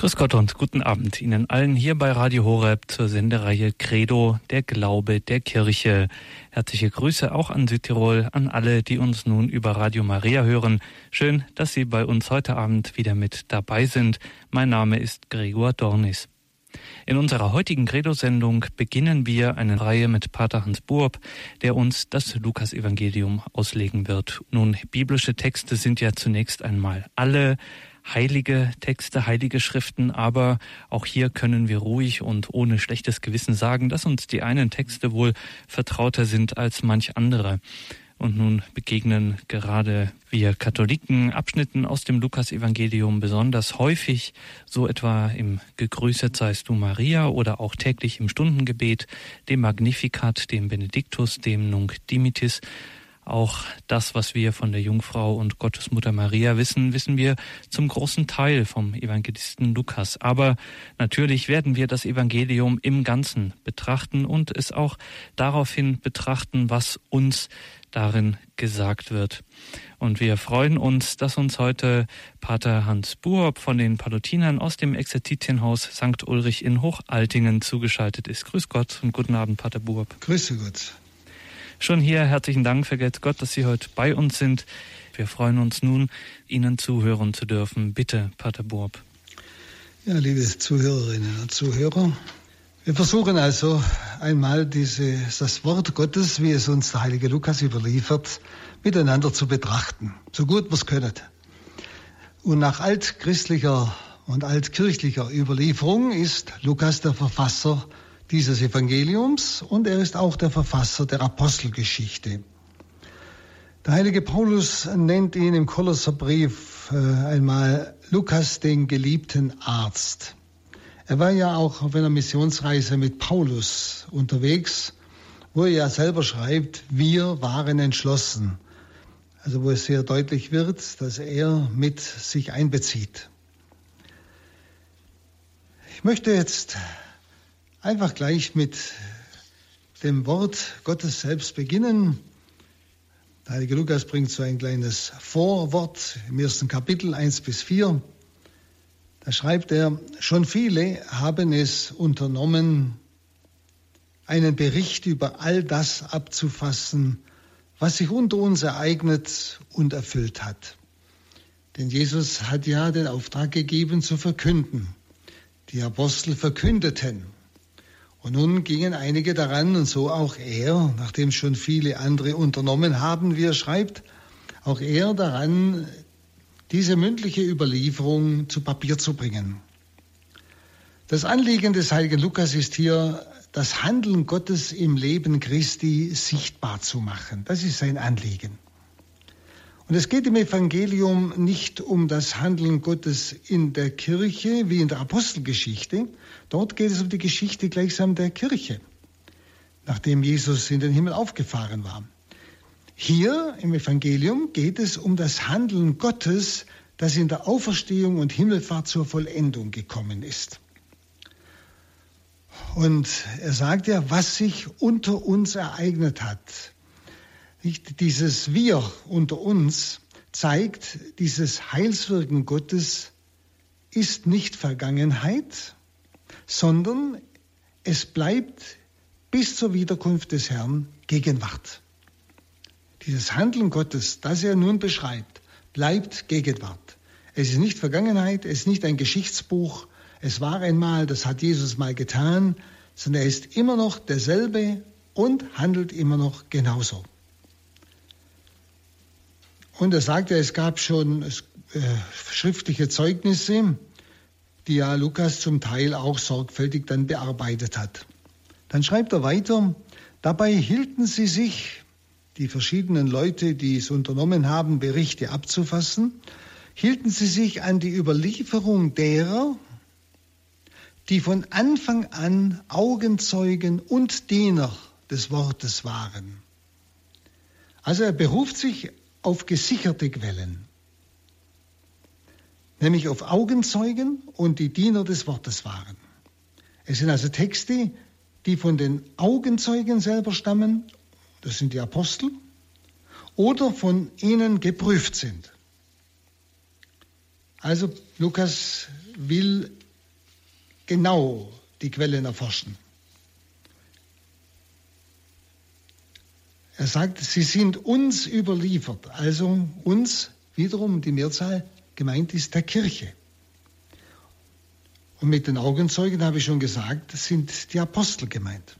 Grüß Gott und guten Abend Ihnen allen hier bei Radio Horeb zur Sendereihe Credo, der Glaube der Kirche. Herzliche Grüße auch an Südtirol, an alle, die uns nun über Radio Maria hören. Schön, dass Sie bei uns heute Abend wieder mit dabei sind. Mein Name ist Gregor Dornis. In unserer heutigen Credo-Sendung beginnen wir eine Reihe mit Pater Hans Burb, der uns das Lukas-Evangelium auslegen wird. Nun, biblische Texte sind ja zunächst einmal alle heilige Texte, heilige Schriften, aber auch hier können wir ruhig und ohne schlechtes Gewissen sagen, dass uns die einen Texte wohl vertrauter sind als manch andere. Und nun begegnen gerade wir Katholiken Abschnitten aus dem Lukasevangelium besonders häufig, so etwa im Gegrüßet seist du Maria oder auch täglich im Stundengebet, dem Magnificat, dem Benediktus, dem Nunc Dimitis auch das, was wir von der Jungfrau und Gottesmutter Maria wissen, wissen wir zum großen Teil vom Evangelisten Lukas. Aber natürlich werden wir das Evangelium im Ganzen betrachten und es auch daraufhin betrachten, was uns darin gesagt wird. Und wir freuen uns, dass uns heute Pater Hans Buob von den Palutinern aus dem Exerzitienhaus St. Ulrich in Hochaltingen zugeschaltet ist. Grüß Gott und guten Abend, Pater Buob. Grüße Gott. Schon hier herzlichen Dank, vergelt's Gott, dass Sie heute bei uns sind. Wir freuen uns nun, Ihnen zuhören zu dürfen. Bitte, Pater Burb. Ja, liebe Zuhörerinnen und Zuhörer, wir versuchen also einmal diese, das Wort Gottes, wie es uns der heilige Lukas überliefert, miteinander zu betrachten, so gut wir es können. Und nach altchristlicher und altkirchlicher Überlieferung ist Lukas der Verfasser dieses Evangeliums und er ist auch der Verfasser der Apostelgeschichte. Der heilige Paulus nennt ihn im Kolosserbrief äh, einmal Lukas den geliebten Arzt. Er war ja auch auf einer Missionsreise mit Paulus unterwegs, wo er ja selber schreibt, wir waren entschlossen. Also wo es sehr deutlich wird, dass er mit sich einbezieht. Ich möchte jetzt einfach gleich mit dem Wort Gottes selbst beginnen. Der heilige Lukas bringt so ein kleines Vorwort im ersten Kapitel 1 bis 4. Da schreibt er, schon viele haben es unternommen, einen Bericht über all das abzufassen, was sich unter uns ereignet und erfüllt hat. Denn Jesus hat ja den Auftrag gegeben zu verkünden. Die Apostel verkündeten. Und nun gingen einige daran, und so auch er, nachdem schon viele andere unternommen haben, wie er schreibt, auch er daran, diese mündliche Überlieferung zu Papier zu bringen. Das Anliegen des heiligen Lukas ist hier, das Handeln Gottes im Leben Christi sichtbar zu machen. Das ist sein Anliegen. Und es geht im Evangelium nicht um das Handeln Gottes in der Kirche wie in der Apostelgeschichte. Dort geht es um die Geschichte gleichsam der Kirche, nachdem Jesus in den Himmel aufgefahren war. Hier im Evangelium geht es um das Handeln Gottes, das in der Auferstehung und Himmelfahrt zur Vollendung gekommen ist. Und er sagt ja, was sich unter uns ereignet hat. Nicht dieses Wir unter uns zeigt, dieses Heilswirken Gottes ist nicht Vergangenheit, sondern es bleibt bis zur Wiederkunft des Herrn Gegenwart. Dieses Handeln Gottes, das er nun beschreibt, bleibt Gegenwart. Es ist nicht Vergangenheit, es ist nicht ein Geschichtsbuch, es war einmal, das hat Jesus mal getan, sondern er ist immer noch derselbe und handelt immer noch genauso. Und er sagte, es gab schon äh, schriftliche Zeugnisse, die ja Lukas zum Teil auch sorgfältig dann bearbeitet hat. Dann schreibt er weiter, dabei hielten sie sich, die verschiedenen Leute, die es unternommen haben, Berichte abzufassen, hielten sie sich an die Überlieferung derer, die von Anfang an Augenzeugen und Diener des Wortes waren. Also er beruft sich auf gesicherte Quellen, nämlich auf Augenzeugen und die Diener des Wortes waren. Es sind also Texte, die von den Augenzeugen selber stammen, das sind die Apostel, oder von ihnen geprüft sind. Also Lukas will genau die Quellen erforschen. Er sagt, sie sind uns überliefert, also uns wiederum die Mehrzahl gemeint ist der Kirche. Und mit den Augenzeugen habe ich schon gesagt, sind die Apostel gemeint.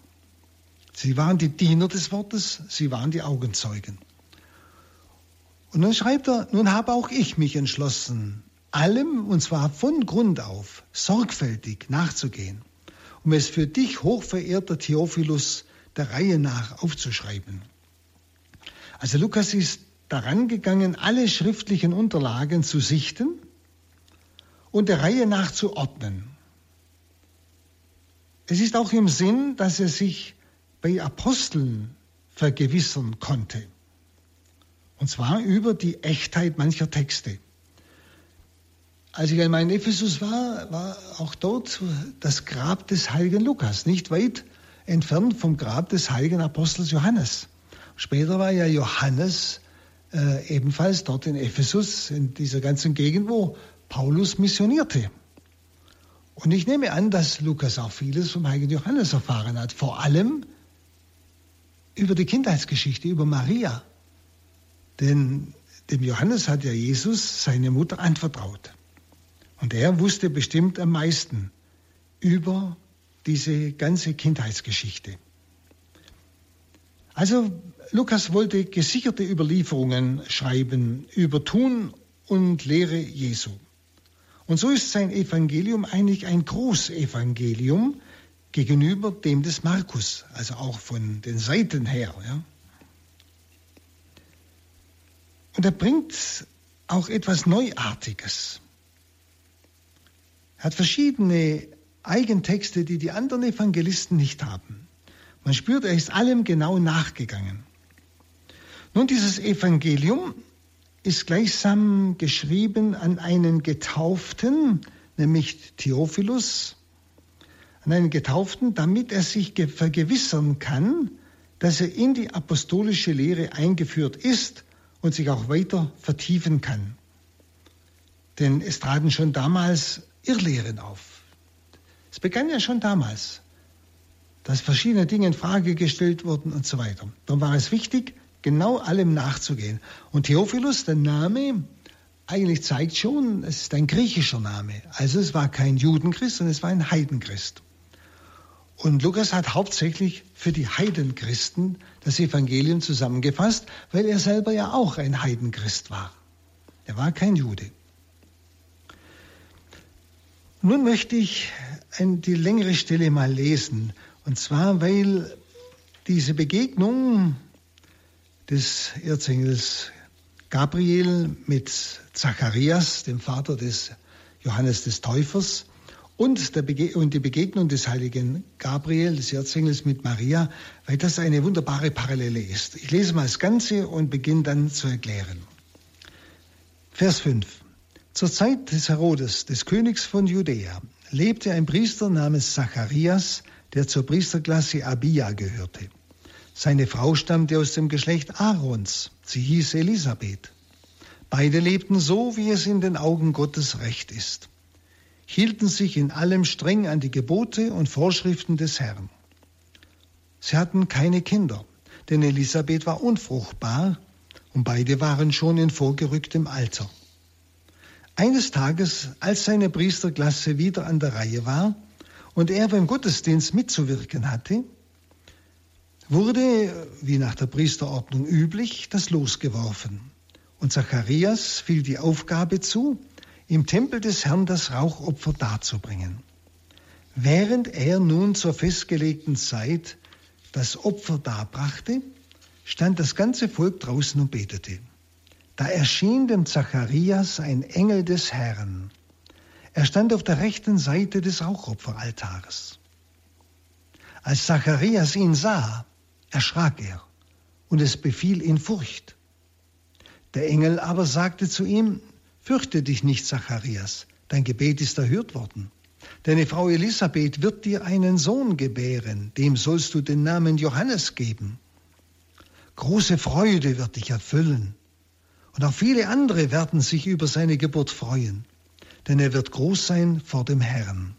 Sie waren die Diener des Wortes, sie waren die Augenzeugen. Und dann schreibt er, nun habe auch ich mich entschlossen, allem, und zwar von Grund auf, sorgfältig nachzugehen, um es für dich, hochverehrter Theophilus, der Reihe nach aufzuschreiben. Also Lukas ist daran gegangen, alle schriftlichen Unterlagen zu sichten und der Reihe nach zu ordnen. Es ist auch im Sinn, dass er sich bei Aposteln vergewissern konnte. Und zwar über die Echtheit mancher Texte. Als ich einmal in Ephesus war, war auch dort das Grab des heiligen Lukas, nicht weit entfernt vom Grab des heiligen Apostels Johannes. Später war ja Johannes äh, ebenfalls dort in Ephesus, in dieser ganzen Gegend, wo Paulus missionierte. Und ich nehme an, dass Lukas auch vieles vom heiligen Johannes erfahren hat, vor allem über die Kindheitsgeschichte, über Maria. Denn dem Johannes hat ja Jesus seine Mutter anvertraut. Und er wusste bestimmt am meisten über diese ganze Kindheitsgeschichte. Also Lukas wollte gesicherte Überlieferungen schreiben über Tun und Lehre Jesu. Und so ist sein Evangelium eigentlich ein Großevangelium gegenüber dem des Markus, also auch von den Seiten her. Ja. Und er bringt auch etwas Neuartiges. Er hat verschiedene Eigentexte, die die anderen Evangelisten nicht haben. Man spürt, er ist allem genau nachgegangen. Nun, dieses Evangelium ist gleichsam geschrieben an einen Getauften, nämlich Theophilus, an einen Getauften, damit er sich vergewissern kann, dass er in die apostolische Lehre eingeführt ist und sich auch weiter vertiefen kann. Denn es traten schon damals Irrlehren auf. Es begann ja schon damals, dass verschiedene Dinge in Frage gestellt wurden und so weiter. Dann war es wichtig, genau allem nachzugehen. Und Theophilus, der Name, eigentlich zeigt schon, es ist ein griechischer Name. Also es war kein Judenchrist, sondern es war ein Heidenchrist. Und Lukas hat hauptsächlich für die Heidenchristen das Evangelium zusammengefasst, weil er selber ja auch ein Heidenchrist war. Er war kein Jude. Nun möchte ich die längere Stelle mal lesen. Und zwar, weil diese Begegnung des Erzengels Gabriel mit Zacharias, dem Vater des Johannes des Täufers, und, und, die Begegnung des heiligen Gabriel, des Erzengels mit Maria, weil das eine wunderbare Parallele ist. Ich lese mal das Ganze und beginne dann zu erklären. Vers 5. Zur Zeit des Herodes, des Königs von Judäa, lebte ein Priester namens Zacharias, der zur Priesterklasse Abia gehörte. Seine Frau stammte aus dem Geschlecht Aarons. Sie hieß Elisabeth. Beide lebten so, wie es in den Augen Gottes recht ist hielten sich in allem streng an die Gebote und Vorschriften des Herrn. Sie hatten keine Kinder, denn Elisabeth war unfruchtbar und beide waren schon in vorgerücktem Alter. Eines Tages, als seine Priesterklasse wieder an der Reihe war und er beim Gottesdienst mitzuwirken hatte, wurde, wie nach der Priesterordnung üblich, das Los geworfen. Und Zacharias fiel die Aufgabe zu, im Tempel des Herrn das Rauchopfer darzubringen. Während er nun zur festgelegten Zeit das Opfer darbrachte, stand das ganze Volk draußen und betete. Da erschien dem Zacharias ein Engel des Herrn. Er stand auf der rechten Seite des Rauchopferaltares. Als Zacharias ihn sah, erschrak er und es befiel ihn Furcht. Der Engel aber sagte zu ihm, Fürchte dich nicht, Zacharias, dein Gebet ist erhört worden. Deine Frau Elisabeth wird dir einen Sohn gebären, dem sollst du den Namen Johannes geben. Große Freude wird dich erfüllen. Und auch viele andere werden sich über seine Geburt freuen, denn er wird groß sein vor dem Herrn.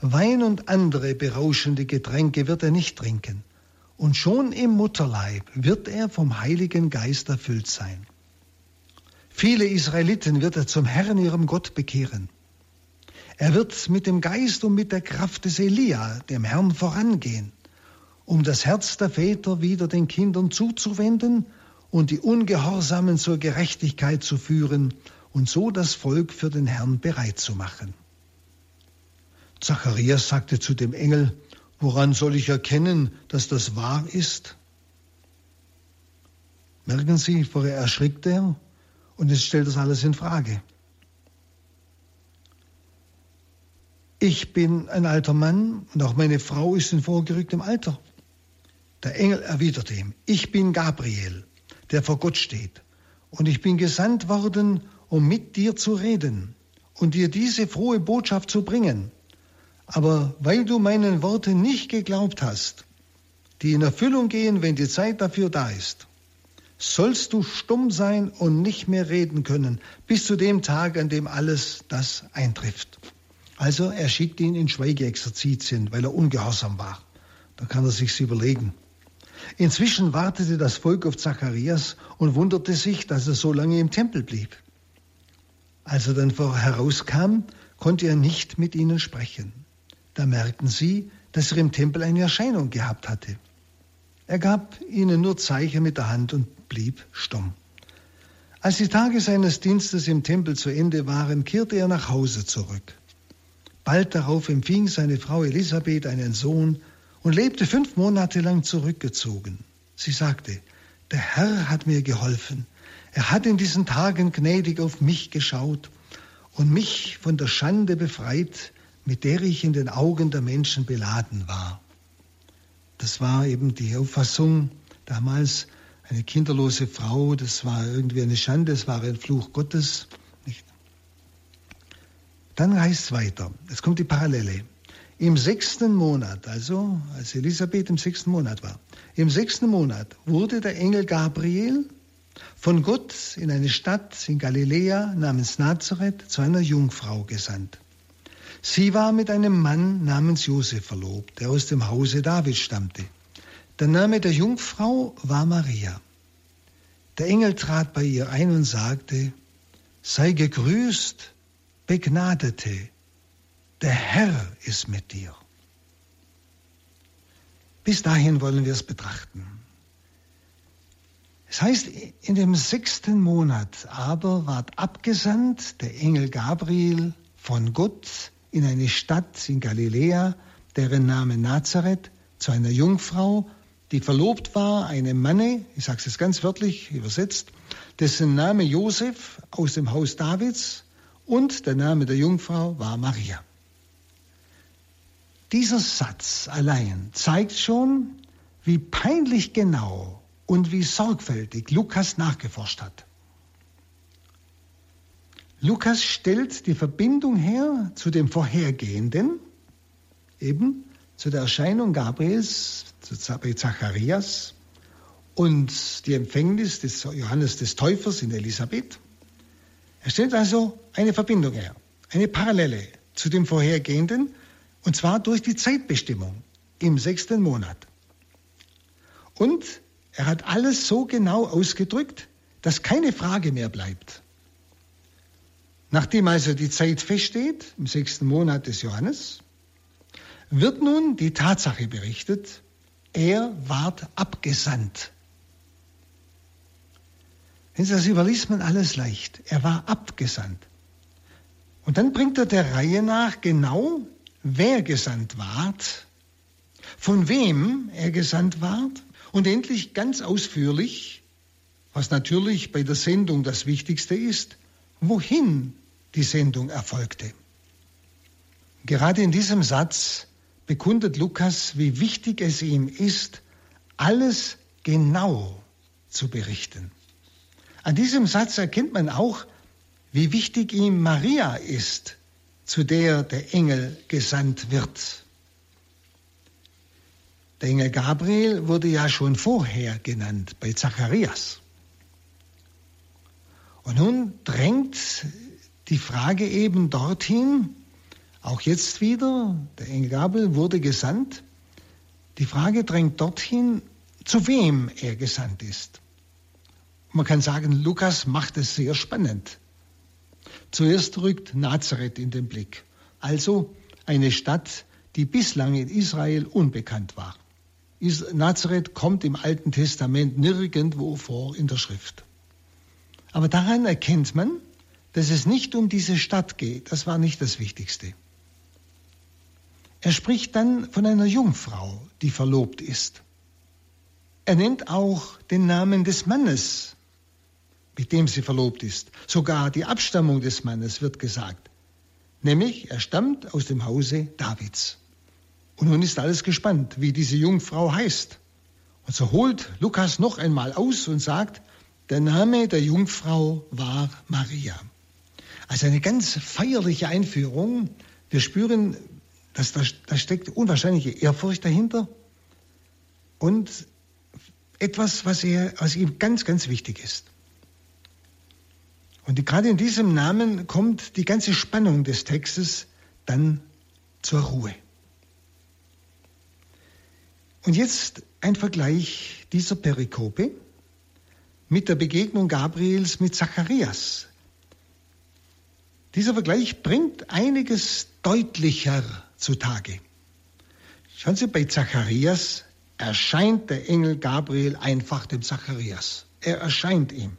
Wein und andere berauschende Getränke wird er nicht trinken. Und schon im Mutterleib wird er vom Heiligen Geist erfüllt sein. Viele Israeliten wird er zum Herrn, ihrem Gott, bekehren. Er wird mit dem Geist und mit der Kraft des Elia, dem Herrn, vorangehen, um das Herz der Väter wieder den Kindern zuzuwenden und die Ungehorsamen zur Gerechtigkeit zu führen und so das Volk für den Herrn bereit zu machen. Zacharias sagte zu dem Engel, woran soll ich erkennen, dass das wahr ist? Merken Sie, vorher erschrickt er und jetzt stellt das alles in Frage. Ich bin ein alter Mann und auch meine Frau ist in vorgerücktem Alter. Der Engel erwiderte ihm, ich bin Gabriel, der vor Gott steht, und ich bin gesandt worden, um mit dir zu reden und dir diese frohe Botschaft zu bringen. Aber weil du meinen Worten nicht geglaubt hast, die in Erfüllung gehen, wenn die Zeit dafür da ist, sollst du stumm sein und nicht mehr reden können, bis zu dem Tag, an dem alles das eintrifft. Also er schickt ihn in Schweigeexerzitien, weil er ungehorsam war. Da kann er sich's überlegen. Inzwischen wartete das Volk auf Zacharias und wunderte sich, dass er so lange im Tempel blieb. Als er dann herauskam, konnte er nicht mit ihnen sprechen. Da merkten sie, dass er im Tempel eine Erscheinung gehabt hatte. Er gab ihnen nur Zeichen mit der Hand und blieb stumm. Als die Tage seines Dienstes im Tempel zu Ende waren, kehrte er nach Hause zurück. Bald darauf empfing seine Frau Elisabeth einen Sohn und lebte fünf Monate lang zurückgezogen. Sie sagte, der Herr hat mir geholfen. Er hat in diesen Tagen gnädig auf mich geschaut und mich von der Schande befreit, mit der ich in den Augen der Menschen beladen war. Das war eben die Auffassung damals, eine kinderlose Frau, das war irgendwie eine Schande, es war ein Fluch Gottes. Nicht? Dann heißt es weiter, es kommt die Parallele. Im sechsten Monat, also als Elisabeth im sechsten Monat war, im sechsten Monat wurde der Engel Gabriel von Gott in eine Stadt in Galiläa namens Nazareth zu einer Jungfrau gesandt. Sie war mit einem Mann namens Josef verlobt, der aus dem Hause David stammte. Der Name der Jungfrau war Maria. Der Engel trat bei ihr ein und sagte, sei gegrüßt, Begnadete, der Herr ist mit dir. Bis dahin wollen wir es betrachten. Es heißt, in dem sechsten Monat aber ward abgesandt der Engel Gabriel von Gott in eine Stadt in Galiläa, deren Name Nazareth, zu einer Jungfrau, die verlobt war, einem Manne, ich sage es ganz wörtlich übersetzt, dessen Name Josef aus dem Haus Davids und der Name der Jungfrau war Maria. Dieser Satz allein zeigt schon, wie peinlich genau und wie sorgfältig Lukas nachgeforscht hat. Lukas stellt die Verbindung her zu dem vorhergehenden, eben zu der Erscheinung Gabriels bei Zacharias und die Empfängnis des Johannes des Täufers in Elisabeth. Er stellt also eine Verbindung her, eine Parallele zu dem vorhergehenden, und zwar durch die Zeitbestimmung im sechsten Monat. Und er hat alles so genau ausgedrückt, dass keine Frage mehr bleibt. Nachdem also die Zeit feststeht, im sechsten Monat des Johannes, wird nun die Tatsache berichtet, er ward abgesandt das überliest man alles leicht. Er war abgesandt. Und dann bringt er der Reihe nach genau, wer gesandt ward, von wem er gesandt ward und endlich ganz ausführlich, was natürlich bei der Sendung das Wichtigste ist, wohin die Sendung erfolgte. Gerade in diesem Satz bekundet Lukas, wie wichtig es ihm ist, alles genau zu berichten. An diesem Satz erkennt man auch, wie wichtig ihm Maria ist, zu der der Engel gesandt wird. Der Engel Gabriel wurde ja schon vorher genannt bei Zacharias. Und nun drängt die Frage eben dorthin, Auch jetzt wieder, der Engel Gabriel wurde gesandt. Die Frage drängt dorthin, zu wem er gesandt ist. Man kann sagen, Lukas macht es sehr spannend. Zuerst rückt Nazareth in den Blick, also eine Stadt, die bislang in Israel unbekannt war. Nazareth kommt im Alten Testament nirgendwo vor in der Schrift. Aber daran erkennt man, dass es nicht um diese Stadt geht. Das war nicht das Wichtigste. Er spricht dann von einer Jungfrau, die verlobt ist. Er nennt auch den Namen des Mannes, mit dem sie verlobt ist. Sogar die Abstammung des Mannes wird gesagt. Nämlich, er stammt aus dem Hause Davids. Und nun ist alles gespannt, wie diese Jungfrau heißt. Und so holt Lukas noch einmal aus und sagt, der Name der Jungfrau war Maria. Also eine ganz feierliche Einführung. Wir spüren, dass da, da steckt unwahrscheinliche Ehrfurcht dahinter und etwas, was, er, was ihm ganz, ganz wichtig ist. Und gerade in diesem Namen kommt die ganze Spannung des Textes dann zur Ruhe. Und jetzt ein Vergleich dieser Perikope mit der Begegnung Gabriels mit Zacharias. Dieser Vergleich bringt einiges deutlicher zutage. Schauen Sie, bei Zacharias erscheint der Engel Gabriel einfach dem Zacharias. Er erscheint ihm.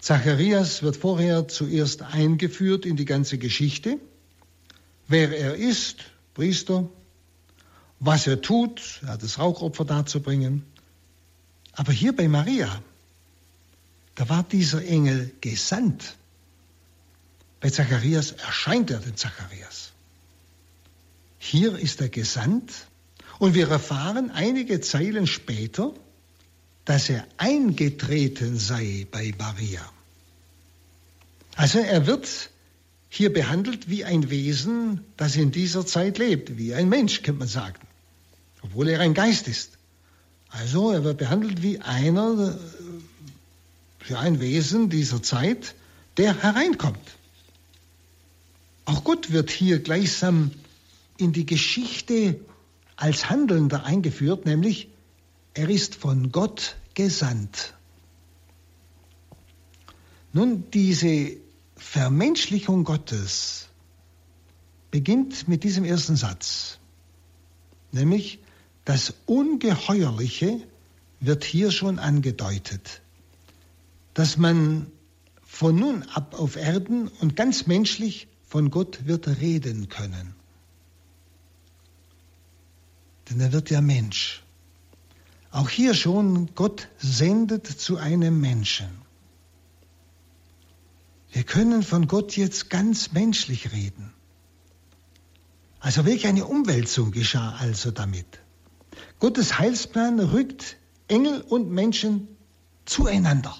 Zacharias wird vorher zuerst eingeführt in die ganze Geschichte, wer er ist, Priester, was er tut, hat das Rauchopfer darzubringen. Aber hier bei Maria, da war dieser Engel gesandt. Bei Zacharias erscheint er den Zacharias. Hier ist er gesandt und wir erfahren einige Zeilen später, dass er eingetreten sei bei Maria. Also er wird hier behandelt wie ein Wesen, das in dieser Zeit lebt, wie ein Mensch, könnte man sagen, obwohl er ein Geist ist. Also er wird behandelt wie einer, für ein Wesen dieser Zeit, der hereinkommt. Auch Gott wird hier gleichsam in die Geschichte als Handelnder eingeführt, nämlich er ist von Gott gesandt. Nun, diese Vermenschlichung Gottes beginnt mit diesem ersten Satz, nämlich das Ungeheuerliche wird hier schon angedeutet, dass man von nun ab auf Erden und ganz menschlich von Gott wird reden können. Denn er wird ja Mensch. Auch hier schon, Gott sendet zu einem Menschen. Wir können von Gott jetzt ganz menschlich reden. Also welch eine Umwälzung geschah also damit. Gottes Heilsplan rückt Engel und Menschen zueinander.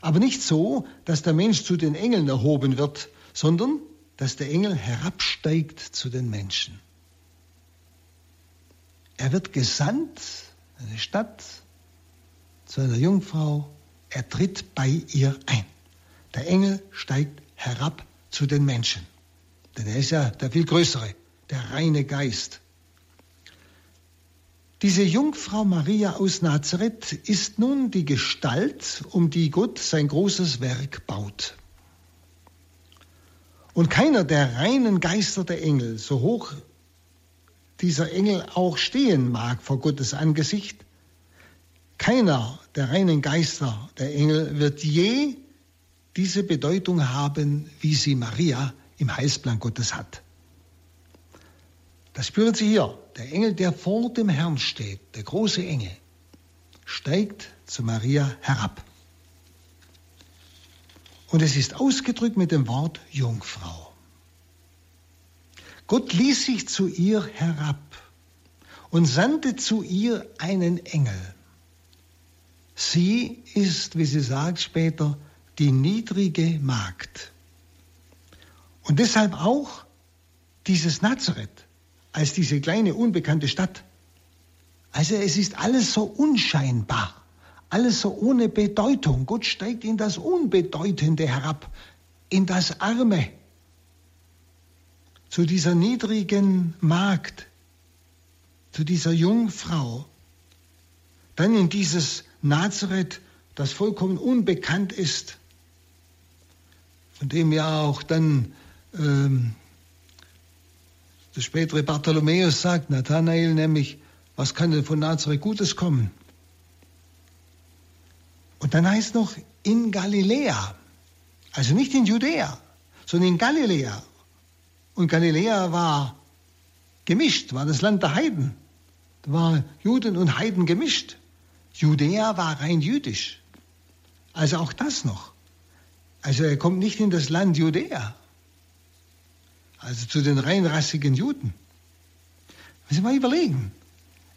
Aber nicht so, dass der Mensch zu den Engeln erhoben wird, sondern dass der Engel herabsteigt zu den Menschen. Er wird gesandt, eine Stadt, zu einer Jungfrau, er tritt bei ihr ein. Der Engel steigt herab zu den Menschen. Denn er ist ja der viel größere, der reine Geist. Diese Jungfrau Maria aus Nazareth ist nun die Gestalt, um die Gott sein großes Werk baut. Und keiner der reinen Geister der Engel, so hoch dieser Engel auch stehen mag vor Gottes Angesicht, keiner der reinen Geister, der Engel, wird je diese Bedeutung haben, wie sie Maria im Heilsplan Gottes hat. Das spüren Sie hier. Der Engel, der vor dem Herrn steht, der große Engel, steigt zu Maria herab. Und es ist ausgedrückt mit dem Wort Jungfrau. Gott ließ sich zu ihr herab und sandte zu ihr einen Engel. Sie ist, wie sie sagt später, die niedrige Magd. Und deshalb auch dieses Nazareth als diese kleine unbekannte Stadt. Also es ist alles so unscheinbar, alles so ohne Bedeutung. Gott steigt in das Unbedeutende herab, in das Arme, zu dieser niedrigen Magd, zu dieser Jungfrau, dann in dieses Nazareth, das vollkommen unbekannt ist, von dem ja auch dann ähm, der spätere Bartholomäus sagt, Nathanael nämlich, was kann denn von Nazareth Gutes kommen? Und dann heißt noch in Galiläa, also nicht in Judäa, sondern in Galiläa. Und Galiläa war gemischt, war das Land der Heiden. Da war Juden und Heiden gemischt. Judäa war rein jüdisch. Also auch das noch. Also er kommt nicht in das Land Judäa, also zu den reinrassigen Juden. Müssen Sie mal überlegen.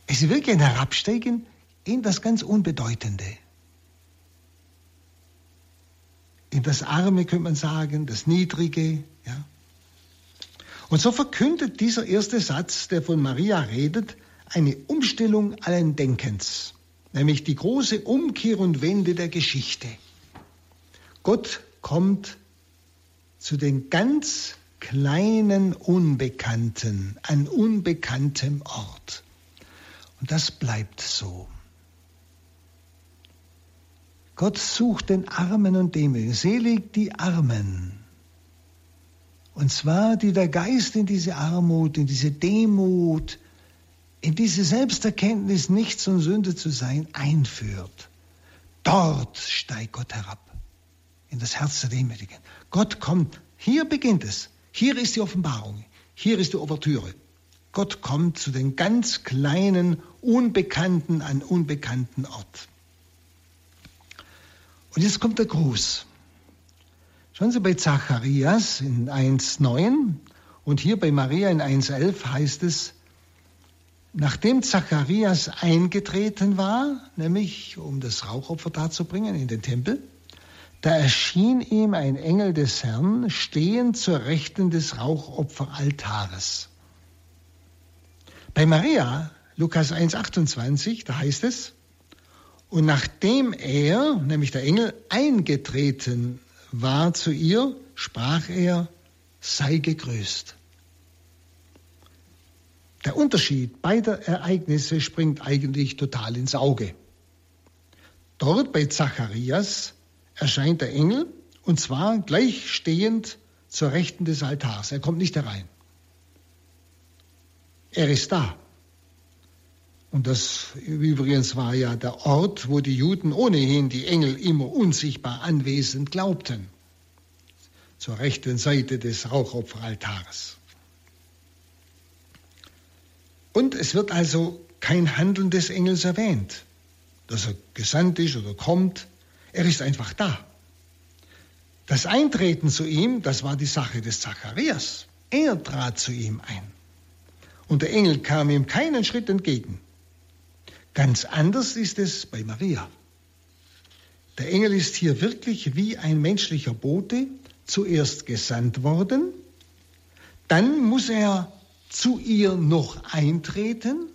Es ist wirklich ein Herabsteigen in das ganz Unbedeutende. In das Arme könnte man sagen, das Niedrige. Ja. Und so verkündet dieser erste Satz, der von Maria redet, eine Umstellung allen Denkens, nämlich die große Umkehr und Wende der Geschichte. Gott kommt zu den ganz kleinen Unbekannten, an unbekanntem Ort. Und das bleibt so. Gott sucht den Armen und Demütigen. Selig die Armen. Und zwar, die der Geist in diese Armut, in diese Demut, in diese Selbsterkenntnis, nichts und Sünde zu sein, einführt. Dort steigt Gott herab, in das Herz der Demütigen. Gott kommt, hier beginnt es. Hier ist die Offenbarung. Hier ist die Ouvertüre. Gott kommt zu den ganz kleinen, Unbekannten an unbekannten Ort. Und jetzt kommt der Gruß. Schauen Sie bei Zacharias in 1.9 und hier bei Maria in 1.11 heißt es, nachdem Zacharias eingetreten war, nämlich um das Rauchopfer darzubringen in den Tempel, da erschien ihm ein Engel des Herrn, stehend zur Rechten des Rauchopferaltares. Bei Maria, Lukas 1,28, da heißt es, und nachdem er, nämlich der Engel, eingetreten war zu ihr, sprach er, sei gegrüßt. Der Unterschied beider Ereignisse springt eigentlich total ins Auge. Dort bei Zacharias erscheint der Engel und zwar gleich stehend zur Rechten des Altars. Er kommt nicht herein. Er ist da. Und das übrigens war ja der Ort, wo die Juden ohnehin die Engel immer unsichtbar anwesend glaubten. Zur rechten Seite des Rauchopferaltars. Und es wird also kein Handeln des Engels erwähnt, dass er gesandt ist oder kommt. Er ist einfach da. Das Eintreten zu ihm, das war die Sache des Zacharias. Er trat zu ihm ein. Und der Engel kam ihm keinen Schritt entgegen. Ganz anders ist es bei Maria. Der Engel ist hier wirklich wie ein menschlicher Bote zuerst gesandt worden, dann muss er zu ihr noch eintreten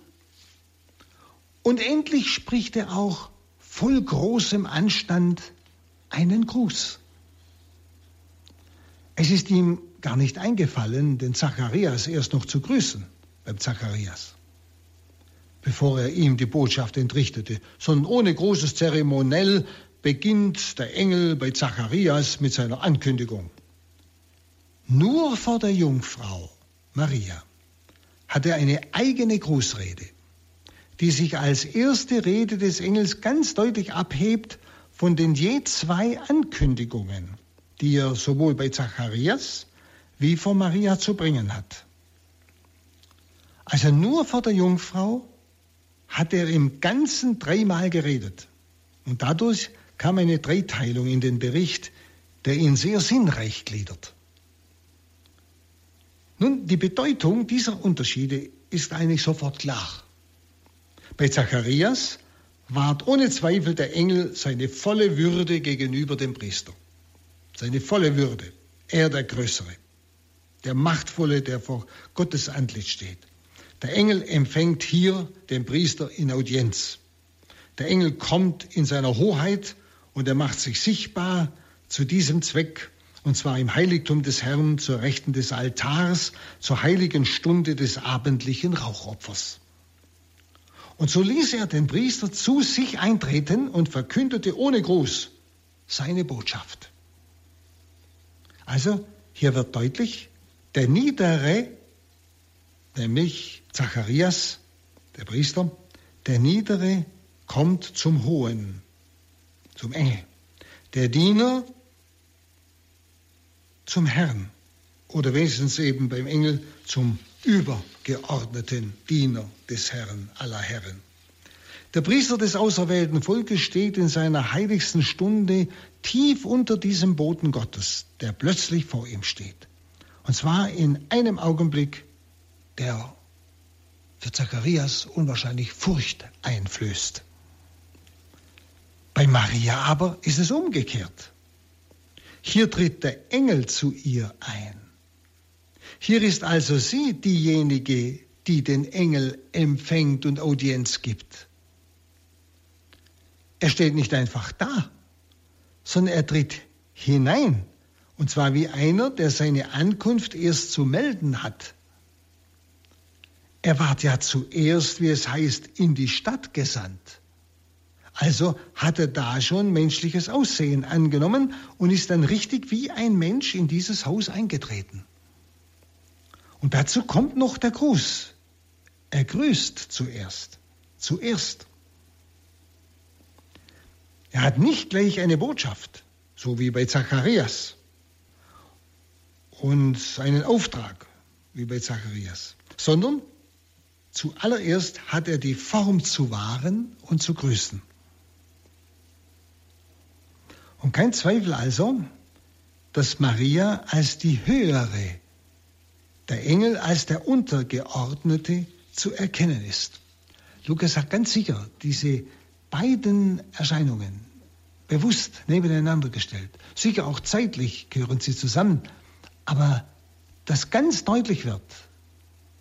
und endlich spricht er auch voll großem Anstand einen Gruß. Es ist ihm gar nicht eingefallen, den Zacharias erst noch zu grüßen, beim Zacharias, bevor er ihm die Botschaft entrichtete, sondern ohne großes Zeremoniell beginnt der Engel bei Zacharias mit seiner Ankündigung. Nur vor der Jungfrau Maria hat er eine eigene Grußrede die sich als erste Rede des Engels ganz deutlich abhebt von den je zwei Ankündigungen, die er sowohl bei Zacharias wie vor Maria zu bringen hat. Also nur vor der Jungfrau hat er im Ganzen dreimal geredet. Und dadurch kam eine Dreiteilung in den Bericht, der ihn sehr sinnreich gliedert. Nun, die Bedeutung dieser Unterschiede ist eigentlich sofort klar. Bei Zacharias wahrt ohne Zweifel der Engel seine volle Würde gegenüber dem Priester. Seine volle Würde. Er der Größere, der Machtvolle, der vor Gottes Antlitz steht. Der Engel empfängt hier den Priester in Audienz. Der Engel kommt in seiner Hoheit und er macht sich sichtbar zu diesem Zweck, und zwar im Heiligtum des Herrn zur Rechten des Altars, zur heiligen Stunde des abendlichen Rauchopfers. Und so ließ er den Priester zu sich eintreten und verkündete ohne Gruß seine Botschaft. Also hier wird deutlich, der Niedere, nämlich Zacharias, der Priester, der Niedere kommt zum Hohen, zum Engel. Der Diener zum Herrn oder wenigstens eben beim Engel zum übergeordneten Diener des Herrn aller Herren. Der Priester des auserwählten Volkes steht in seiner heiligsten Stunde tief unter diesem Boten Gottes, der plötzlich vor ihm steht. Und zwar in einem Augenblick, der für Zacharias unwahrscheinlich Furcht einflößt. Bei Maria aber ist es umgekehrt. Hier tritt der Engel zu ihr ein. Hier ist also sie diejenige, die den Engel empfängt und Audienz gibt. Er steht nicht einfach da, sondern er tritt hinein. Und zwar wie einer, der seine Ankunft erst zu melden hat. Er ward ja zuerst, wie es heißt, in die Stadt gesandt. Also hat er da schon menschliches Aussehen angenommen und ist dann richtig wie ein Mensch in dieses Haus eingetreten. Und dazu kommt noch der Gruß. Er grüßt zuerst. Zuerst. Er hat nicht gleich eine Botschaft, so wie bei Zacharias, und einen Auftrag, wie bei Zacharias, sondern zuallererst hat er die Form zu wahren und zu grüßen. Und kein Zweifel also, dass Maria als die höhere, der Engel als der untergeordnete zu erkennen ist. Lukas sagt ganz sicher, diese beiden Erscheinungen bewusst nebeneinander gestellt. Sicher auch zeitlich gehören sie zusammen, aber dass ganz deutlich wird,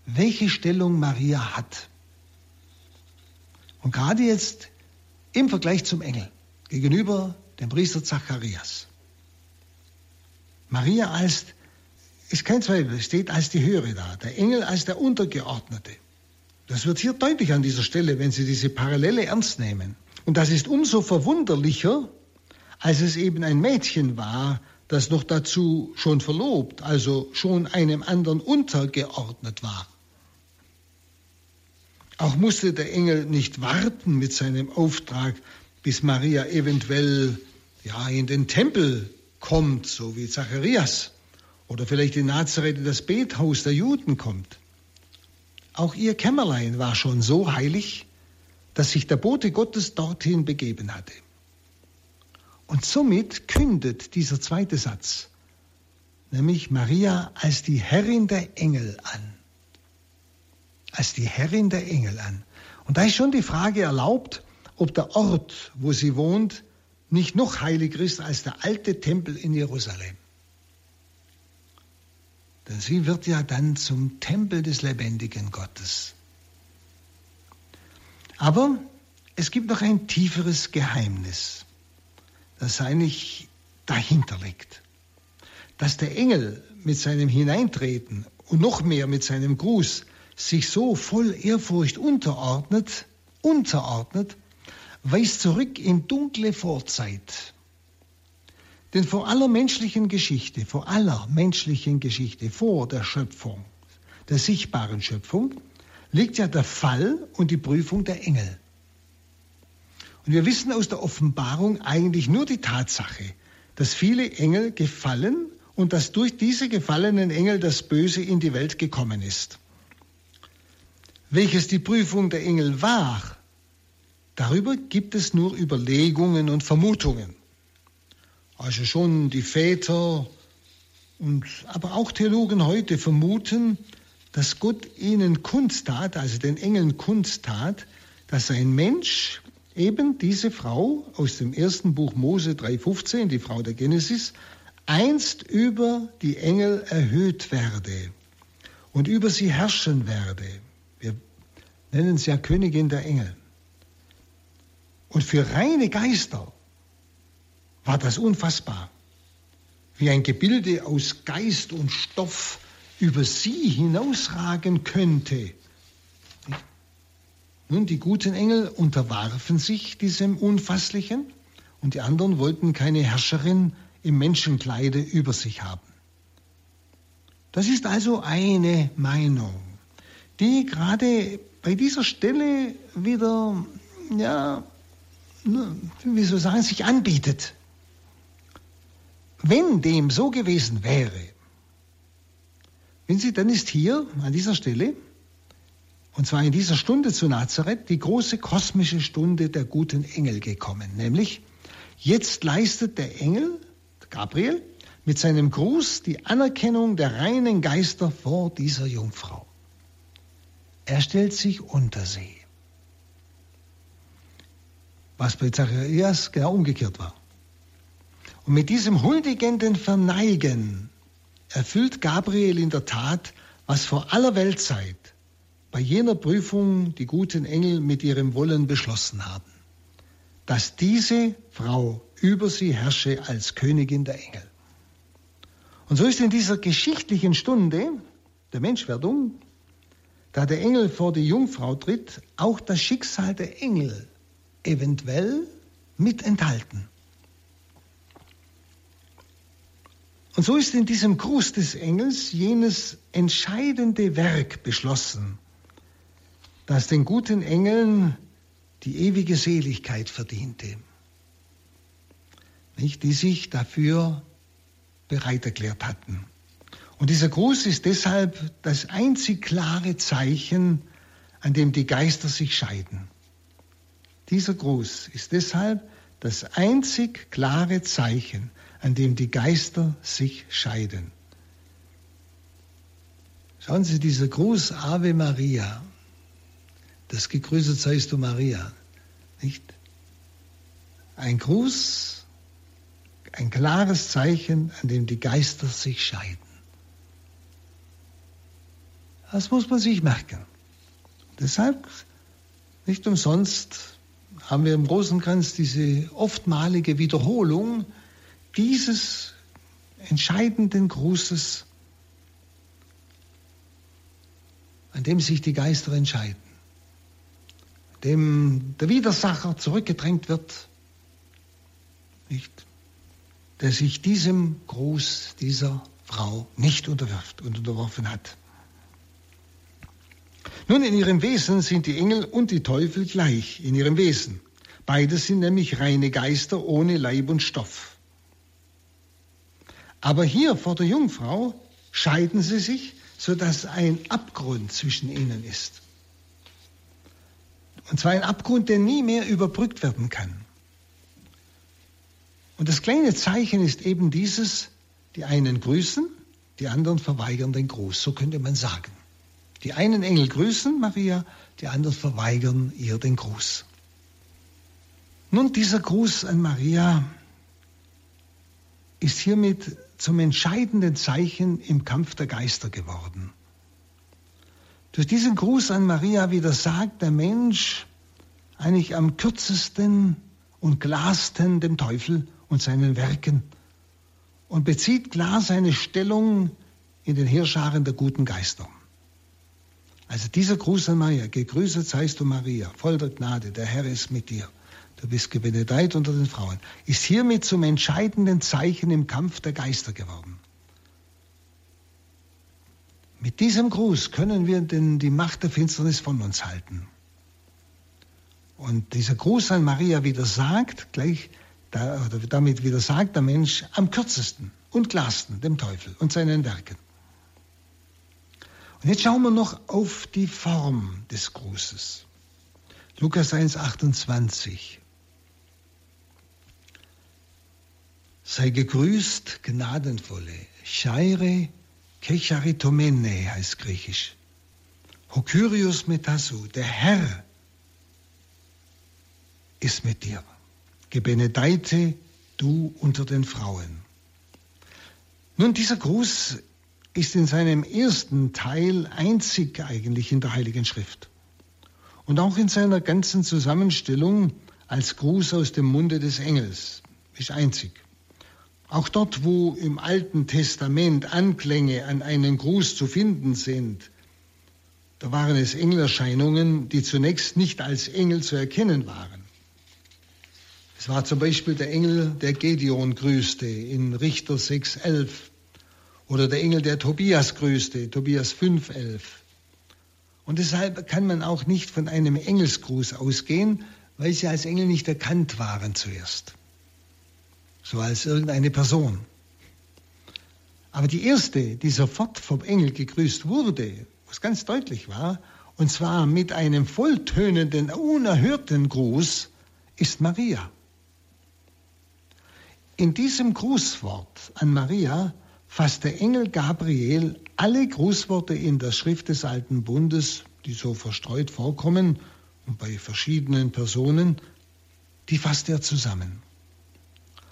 welche Stellung Maria hat. Und gerade jetzt im Vergleich zum Engel gegenüber dem Priester Zacharias. Maria als, ist kein Zweifel, steht als die Höhere da, der Engel als der Untergeordnete. Das wird hier deutlich an dieser Stelle, wenn Sie diese Parallele ernst nehmen. Und das ist umso verwunderlicher, als es eben ein Mädchen war, das noch dazu schon verlobt, also schon einem anderen untergeordnet war. Auch musste der Engel nicht warten mit seinem Auftrag, bis Maria eventuell ja in den Tempel kommt, so wie Zacharias, oder vielleicht in Nazareth in das Bethaus der Juden kommt. Auch ihr Kämmerlein war schon so heilig, dass sich der Bote Gottes dorthin begeben hatte. Und somit kündet dieser zweite Satz, nämlich Maria als die Herrin der Engel an. Als die Herrin der Engel an. Und da ist schon die Frage erlaubt, ob der Ort, wo sie wohnt, nicht noch heiliger ist als der alte Tempel in Jerusalem. Denn sie wird ja dann zum Tempel des lebendigen Gottes. Aber es gibt noch ein tieferes Geheimnis, das eigentlich dahinter liegt. Dass der Engel mit seinem Hineintreten und noch mehr mit seinem Gruß sich so voll Ehrfurcht unterordnet, unterordnet, weist zurück in dunkle Vorzeit. Denn vor aller menschlichen Geschichte, vor aller menschlichen Geschichte, vor der Schöpfung, der sichtbaren Schöpfung, liegt ja der Fall und die Prüfung der Engel. Und wir wissen aus der Offenbarung eigentlich nur die Tatsache, dass viele Engel gefallen und dass durch diese gefallenen Engel das Böse in die Welt gekommen ist. Welches die Prüfung der Engel war, Darüber gibt es nur Überlegungen und Vermutungen. Also schon die Väter und aber auch Theologen heute vermuten, dass Gott ihnen kundtat, also den Engeln kundtat, dass ein Mensch, eben diese Frau aus dem ersten Buch Mose 3.15, die Frau der Genesis, einst über die Engel erhöht werde und über sie herrschen werde. Wir nennen sie ja Königin der Engel. Und für reine Geister war das unfassbar. wie ein Gebilde aus Geist und Stoff über sie hinausragen könnte. Nun, die guten Engel unterwarfen sich diesem Unfasslichen und die anderen wollten keine Herrscherin im Menschenkleide über sich haben. Das ist also eine Meinung, die gerade bei dieser Stelle wieder, ja, wie soll ich sagen, sich anbietet. Wenn dem so gewesen wäre, wenn Sie, dann ist hier an dieser Stelle, und zwar in dieser Stunde zu Nazareth, die große kosmische Stunde der guten Engel gekommen. Nämlich, jetzt leistet der Engel, Gabriel, mit seinem Gruß die Anerkennung der reinen Geister vor dieser Jungfrau. Er stellt sich unter sie. Was bei Zacharias genau umgekehrt war. Und mit diesem huldigenden Verneigen erfüllt Gabriel in der Tat, was vor aller Weltzeit bei jener Prüfung die guten Engel mit ihrem Wollen beschlossen haben, dass diese Frau über sie herrsche als Königin der Engel. Und so ist in dieser geschichtlichen Stunde der Menschwerdung, da der Engel vor die Jungfrau tritt, auch das Schicksal der Engel eventuell mit enthalten. Und so ist in diesem Gruß des Engels jenes entscheidende Werk beschlossen, das den guten Engeln die ewige Seligkeit verdiente, nicht, die sich dafür bereit erklärt hatten. Und dieser Gruß ist deshalb das einzig klare Zeichen, an dem die Geister sich scheiden. Dieser Gruß ist deshalb das einzig klare Zeichen, an dem die Geister sich scheiden. Schauen Sie, dieser Gruß Ave Maria, das gegrüßet seist du Maria, nicht? Ein Gruß, ein klares Zeichen, an dem die Geister sich scheiden. Das muss man sich merken. Deshalb, nicht umsonst, haben wir im Rosenkranz diese oftmalige Wiederholung dieses entscheidenden Grußes, an dem sich die Geister entscheiden, dem der Widersacher zurückgedrängt wird, nicht, der sich diesem Gruß dieser Frau nicht unterwirft und unterworfen hat. Nun, in ihrem Wesen sind die Engel und die Teufel gleich, in ihrem Wesen. Beide sind nämlich reine Geister ohne Leib und Stoff. Aber hier vor der Jungfrau scheiden sie sich, sodass ein Abgrund zwischen ihnen ist. Und zwar ein Abgrund, der nie mehr überbrückt werden kann. Und das kleine Zeichen ist eben dieses, die einen grüßen, die anderen verweigern den Gruß, so könnte man sagen. Die einen Engel grüßen Maria, die anderen verweigern ihr den Gruß. Nun, dieser Gruß an Maria ist hiermit zum entscheidenden Zeichen im Kampf der Geister geworden. Durch diesen Gruß an Maria widersagt der Mensch eigentlich am kürzesten und klarsten dem Teufel und seinen Werken und bezieht klar seine Stellung in den Heerscharen der guten Geister. Also dieser Gruß an Maria, gegrüßet seist du Maria, voll der Gnade, der Herr ist mit dir du bist gebenedeit unter den Frauen, ist hiermit zum entscheidenden Zeichen im Kampf der Geister geworden. Mit diesem Gruß können wir denn die Macht der Finsternis von uns halten. Und dieser Gruß an Maria wieder sagt, gleich, oder damit wieder sagt der Mensch am kürzesten und klarsten dem Teufel und seinen Werken. Und jetzt schauen wir noch auf die Form des Grußes. Lukas 1, 28. Sei gegrüßt, Gnadenvolle. Chaire Kecharitomene heißt griechisch. Hokyrios metasu, der Herr ist mit dir. Gebenedeite du unter den Frauen. Nun, dieser Gruß ist in seinem ersten Teil einzig eigentlich in der Heiligen Schrift. Und auch in seiner ganzen Zusammenstellung als Gruß aus dem Munde des Engels ist einzig. Auch dort, wo im Alten Testament Anklänge an einen Gruß zu finden sind, da waren es Engelerscheinungen, die zunächst nicht als Engel zu erkennen waren. Es war zum Beispiel der Engel, der Gedeon grüßte in Richter 6,11 oder der Engel, der Tobias grüßte, Tobias 5,11. Und deshalb kann man auch nicht von einem Engelsgruß ausgehen, weil sie als Engel nicht erkannt waren zuerst. So als irgendeine Person. Aber die erste, die sofort vom Engel gegrüßt wurde, was ganz deutlich war, und zwar mit einem volltönenden, unerhörten Gruß, ist Maria. In diesem Grußwort an Maria fasst der Engel Gabriel alle Grußworte in der Schrift des Alten Bundes, die so verstreut vorkommen und bei verschiedenen Personen, die fasst er zusammen.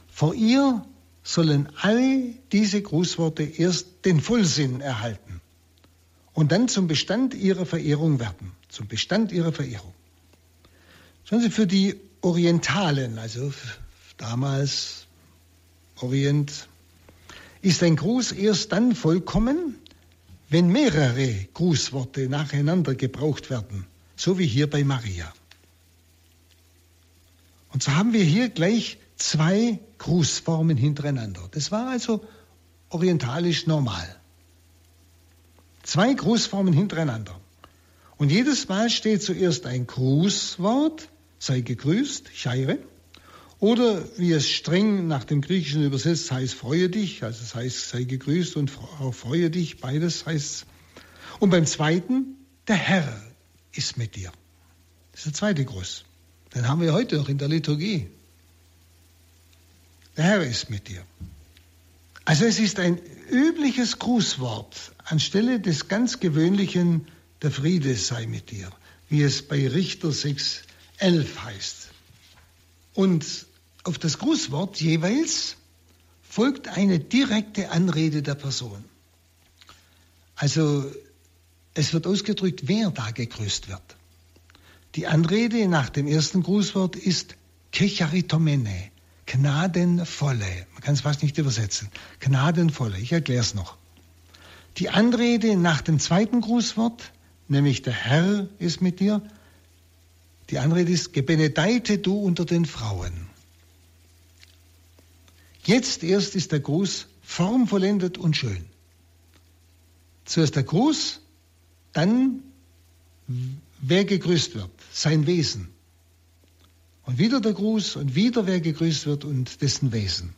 Vor ihr sollen alle diese Grußworte erst den Vollsinn erhalten und dann zum Bestand ihrer Verehrung werden, zum Bestand ihrer Verehrung. Schauen Sie, für die Orientalen, also damals Orient, ist ein Gruß erst dann vollkommen, wenn mehrere Grußworte nacheinander gebraucht werden, so wie hier bei Maria. Und so haben wir hier gleich zwei Grußformen hintereinander. Das war also orientalisch normal. Zwei Grußformen hintereinander. Und jedes Mal steht zuerst ein Grußwort, sei gegrüßt, Scheire, oder wie es streng nach dem Griechischen übersetzt heißt, freue dich, also es heißt, sei gegrüßt und freue dich, beides heißt. Und beim zweiten, der Herr ist mit dir. Das ist der zweite Gruß. Den haben wir heute noch in der Liturgie. Der Herr ist mit dir. Also es ist ein übliches Grußwort anstelle des ganz gewöhnlichen, der Friede sei mit dir, wie es bei Richter 6, 11 heißt. Und auf das Grußwort jeweils folgt eine direkte Anrede der Person. Also es wird ausgedrückt, wer da gegrüßt wird. Die Anrede nach dem ersten Grußwort ist Kecharitomene, gnadenvolle. Man kann es fast nicht übersetzen. Gnadenvolle, ich erkläre es noch. Die Anrede nach dem zweiten Grußwort, nämlich der Herr ist mit dir, die Anrede ist, gebenedeite du unter den Frauen. Jetzt erst ist der Gruß formvollendet und schön. Zuerst der Gruß, dann wer gegrüßt wird, sein Wesen. Und wieder der Gruß und wieder wer gegrüßt wird und dessen Wesen.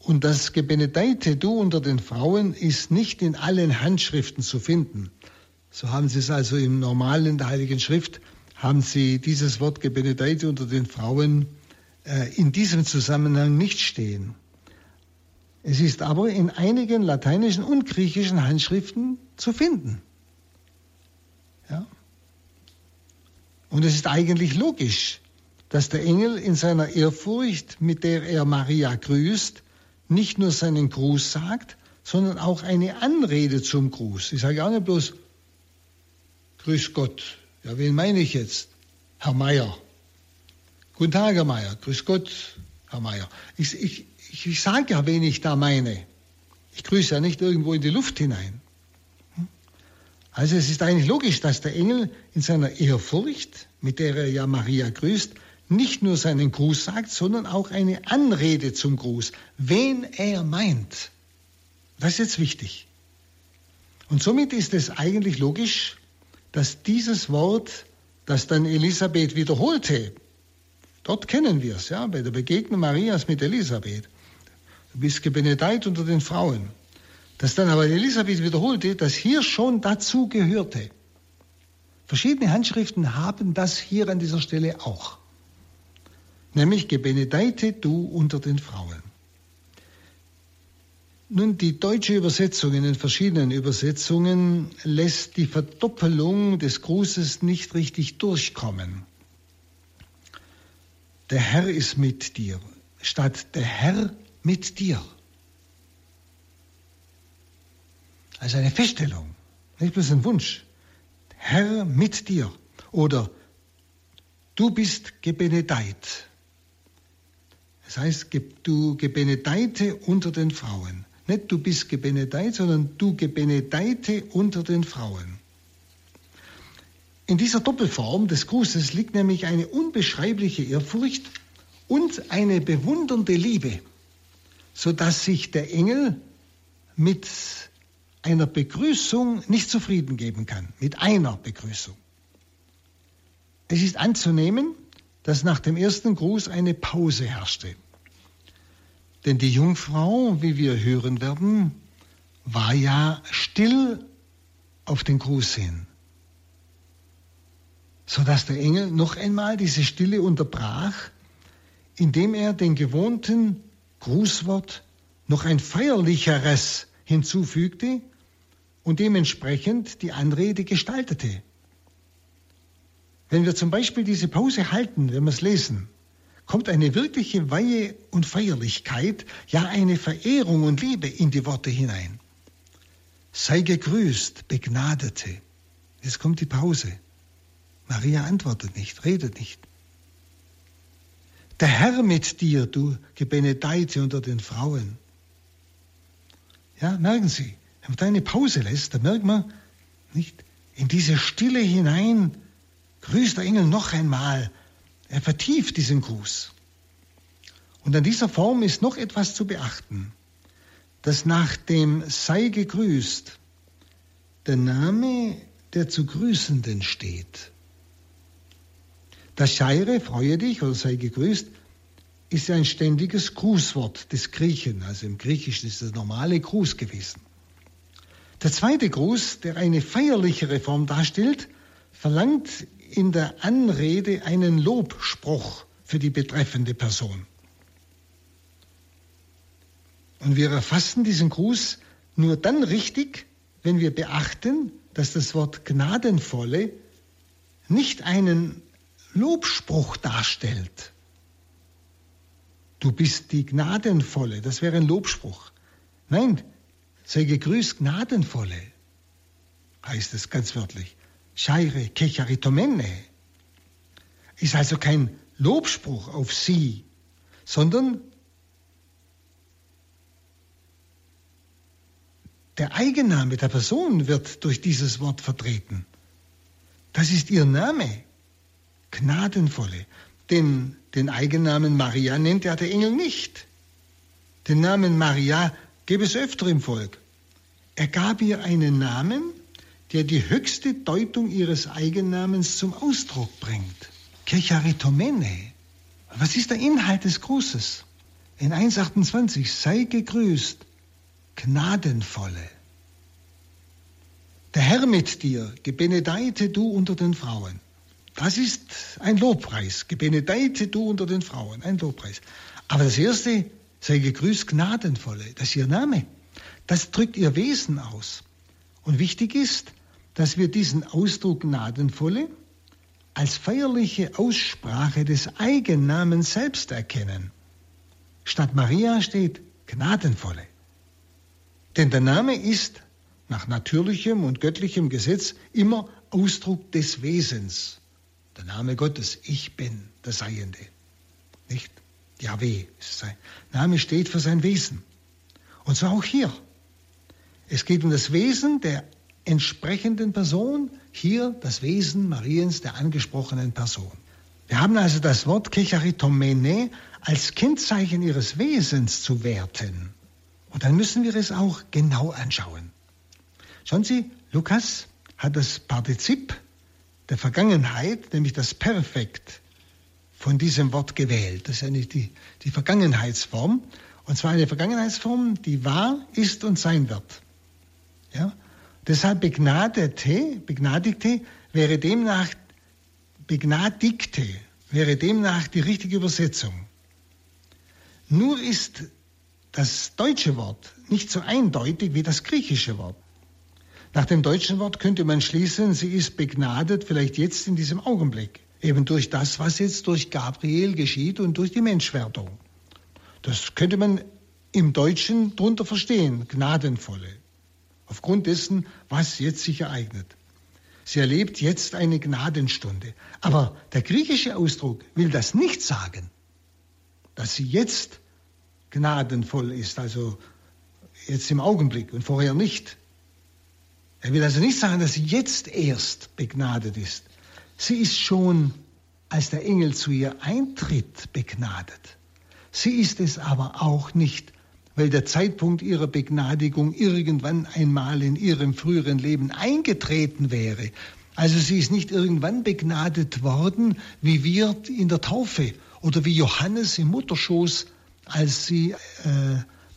Und das Gebenedeite du unter den Frauen ist nicht in allen Handschriften zu finden. So haben Sie es also im Normalen in der Heiligen Schrift, haben Sie dieses Wort Gebenedeite unter den Frauen äh, in diesem Zusammenhang nicht stehen. Es ist aber in einigen lateinischen und griechischen Handschriften zu finden. Ja? Und es ist eigentlich logisch, dass der Engel in seiner Ehrfurcht, mit der er Maria grüßt, nicht nur seinen Gruß sagt, sondern auch eine Anrede zum Gruß. Ich sage auch nicht bloß, Grüß Gott. Ja, wen meine ich jetzt? Herr Meier. Guten Tag, Herr Meier. Grüß Gott, Herr Meier. Ich, ich, ich, ich sage ja, wen ich da meine. Ich grüße ja nicht irgendwo in die Luft hinein. Hm? Also es ist eigentlich logisch, dass der Engel in seiner Ehrfurcht, mit der er ja Maria grüßt, nicht nur seinen Gruß sagt, sondern auch eine Anrede zum Gruß, wen er meint. Das ist jetzt wichtig. Und somit ist es eigentlich logisch, dass dieses Wort, das dann Elisabeth wiederholte, dort kennen wir es, ja, bei der Begegnung Marias mit Elisabeth. Du bist gebenedeit unter den Frauen. Dass dann aber Elisabeth wiederholte, dass hier schon dazu gehörte. Verschiedene Handschriften haben das hier an dieser Stelle auch. Nämlich gebenedeite du unter den Frauen. Nun, die deutsche Übersetzung in den verschiedenen Übersetzungen lässt die Verdoppelung des Grußes nicht richtig durchkommen. Der Herr ist mit dir, statt der Herr mit dir. Also eine Feststellung, nicht bloß ein Wunsch. Herr mit dir oder du bist gebenedeit. Das heißt, du gebenedeite unter den Frauen. Nicht du bist gebenedeit, sondern du gebenedeite unter den Frauen. In dieser Doppelform des Grußes liegt nämlich eine unbeschreibliche Ehrfurcht und eine bewundernde Liebe, sodass sich der Engel mit einer Begrüßung nicht zufrieden geben kann, mit einer Begrüßung. Es ist anzunehmen, dass nach dem ersten Gruß eine Pause herrschte. Denn die Jungfrau, wie wir hören werden, war ja still auf den Gruß hin, sodass der Engel noch einmal diese Stille unterbrach, indem er den gewohnten Grußwort noch ein feierlicheres hinzufügte und dementsprechend die Anrede gestaltete. Wenn wir zum Beispiel diese Pause halten, wenn wir es lesen, kommt eine wirkliche Weihe und Feierlichkeit, ja eine Verehrung und Liebe in die Worte hinein. Sei gegrüßt, Begnadete. Jetzt kommt die Pause. Maria antwortet nicht, redet nicht. Der Herr mit dir, du Gebenedeite unter den Frauen. Ja, merken Sie, wenn man da eine Pause lässt, dann merkt man, nicht, in diese Stille hinein grüßt der Engel noch einmal. Er vertieft diesen Gruß. Und an dieser Form ist noch etwas zu beachten, dass nach dem sei gegrüßt der Name der zu Grüßenden steht. Das Scheire, freue dich oder sei gegrüßt, ist ein ständiges Grußwort des Griechen. Also im Griechischen ist das normale Gruß gewesen. Der zweite Gruß, der eine feierlichere Form darstellt, verlangt in der Anrede einen Lobspruch für die betreffende Person. Und wir erfassen diesen Gruß nur dann richtig, wenn wir beachten, dass das Wort Gnadenvolle nicht einen Lobspruch darstellt. Du bist die Gnadenvolle, das wäre ein Lobspruch. Nein, sei gegrüßt, Gnadenvolle, heißt es ganz wörtlich. Shaire Kecharitomene ist also kein Lobspruch auf sie, sondern der Eigenname der Person wird durch dieses Wort vertreten. Das ist ihr Name, Gnadenvolle. Den, den Eigennamen Maria nennt ja der Engel nicht. Den Namen Maria gäbe es öfter im Volk. Er gab ihr einen Namen, der die höchste Deutung ihres Eigennamens zum Ausdruck bringt. Kecharitomene. Was ist der Inhalt des Grußes? In 1.28, sei gegrüßt, Gnadenvolle. Der Herr mit dir, gebenedeite du unter den Frauen. Das ist ein Lobpreis. Gebenedeite du unter den Frauen, ein Lobpreis. Aber das erste, sei gegrüßt, Gnadenvolle, das ist ihr Name. Das drückt ihr Wesen aus. Und wichtig ist, dass wir diesen Ausdruck Gnadenvolle als feierliche Aussprache des Eigennamens selbst erkennen. Statt Maria steht Gnadenvolle. Denn der Name ist nach natürlichem und göttlichem Gesetz immer Ausdruck des Wesens. Der Name Gottes, ich bin der Seiende. Nicht? Yahweh ist sein Name steht für sein Wesen. Und so auch hier. Es geht um das Wesen der entsprechenden Person, hier das Wesen Mariens der angesprochenen Person. Wir haben also das Wort Kecharitomene als Kennzeichen ihres Wesens zu werten. Und dann müssen wir es auch genau anschauen. Schauen Sie, Lukas hat das Partizip der Vergangenheit, nämlich das Perfekt, von diesem Wort gewählt. Das ist eine, die, die Vergangenheitsform. Und zwar eine Vergangenheitsform, die wahr ist und sein wird. Ja? Deshalb begnadete, begnadigte wäre demnach, begnadigte wäre demnach die richtige Übersetzung. Nur ist das deutsche Wort nicht so eindeutig wie das griechische Wort. Nach dem deutschen Wort könnte man schließen, sie ist begnadet, vielleicht jetzt in diesem Augenblick, eben durch das, was jetzt durch Gabriel geschieht und durch die Menschwerdung. Das könnte man im Deutschen drunter verstehen, gnadenvolle, aufgrund dessen, was jetzt sich ereignet. Sie erlebt jetzt eine Gnadenstunde. Aber der griechische Ausdruck will das nicht sagen. dass sie jetzt gnadenvoll ist, also jetzt im Augenblick und vorher nicht. Er will also nicht sagen, dass sie jetzt erst begnadet ist. Sie ist schon, als der Engel zu ihr eintritt, begnadet. Sie ist es aber auch nicht, weil der Zeitpunkt ihrer Begnadigung irgendwann einmal in ihrem früheren Leben eingetreten wäre. Also sie ist nicht irgendwann begnadet worden, wie wir in der Taufe oder wie Johannes im Mutterschoß, als sie äh,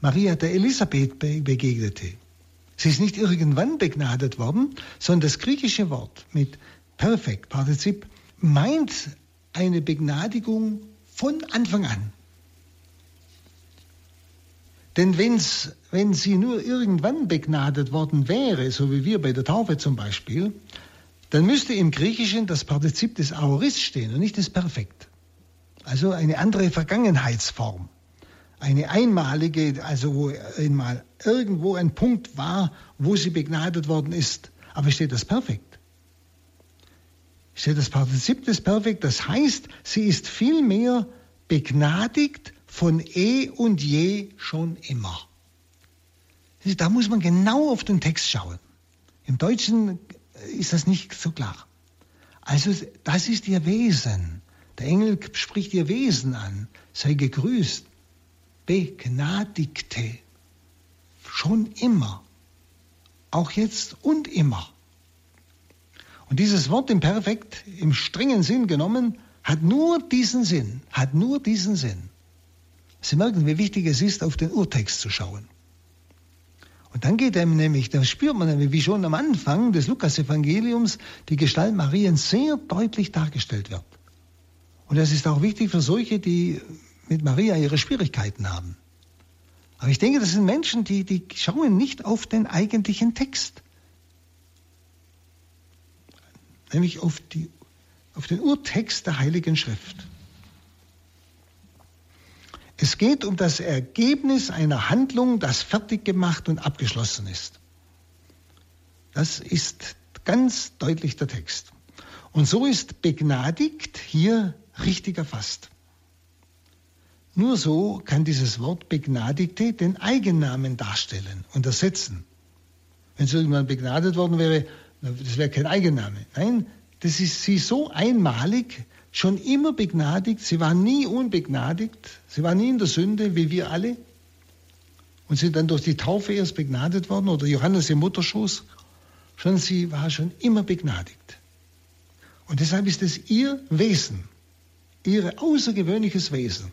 Maria der Elisabeth be begegnete. Sie ist nicht irgendwann begnadet worden, sondern das griechische Wort mit Perfekt, Partizip, meint eine Begnadigung von Anfang an. Denn wenn's, wenn sie nur irgendwann begnadet worden wäre, so wie wir bei der Taufe zum Beispiel, dann müsste im Griechischen das Partizip des Aorist stehen und nicht des Perfekt. Also eine andere Vergangenheitsform. Eine einmalige, also wo einmal irgendwo ein Punkt war, wo sie begnadet worden ist. Aber steht das Perfekt? Steht das Partizip des Perfekt? Das heißt, sie ist vielmehr begnadigt von eh und je schon immer. Da muss man genau auf den Text schauen. Im Deutschen ist das nicht so klar. Also das ist ihr Wesen. Der Engel spricht ihr Wesen an. Sei gegrüßt, begnadigte. Schon immer. Auch jetzt und immer. Und dieses Wort im Perfekt, im strengen Sinn genommen, hat nur diesen Sinn, hat nur diesen Sinn. Sie merken, wie wichtig es ist, auf den Urtext zu schauen. Und dann geht einem nämlich, da spürt man nämlich, wie schon am Anfang des Lukas-Evangeliums die Gestalt Mariens sehr deutlich dargestellt wird. Und das ist auch wichtig für solche, die mit Maria ihre Schwierigkeiten haben. Aber ich denke, das sind Menschen, die, die schauen nicht auf den eigentlichen Text. Nämlich auf, die, auf den Urtext der Heiligen Schrift. Es geht um das Ergebnis einer Handlung, das fertig gemacht und abgeschlossen ist. Das ist ganz deutlich der Text. Und so ist begnadigt hier richtig erfasst. Nur so kann dieses Wort Begnadigte den Eigennamen darstellen und ersetzen. Wenn es irgendwann begnadet worden wäre, das wäre kein Eigenname. Nein, das ist sie so einmalig, schon immer begnadigt. Sie war nie unbegnadigt. Sie war nie in der Sünde, wie wir alle. Und sind dann durch die Taufe erst begnadet worden oder Johannes im Mutterschoß. Schon sie war schon immer begnadigt. Und deshalb ist es ihr Wesen, ihr außergewöhnliches Wesen.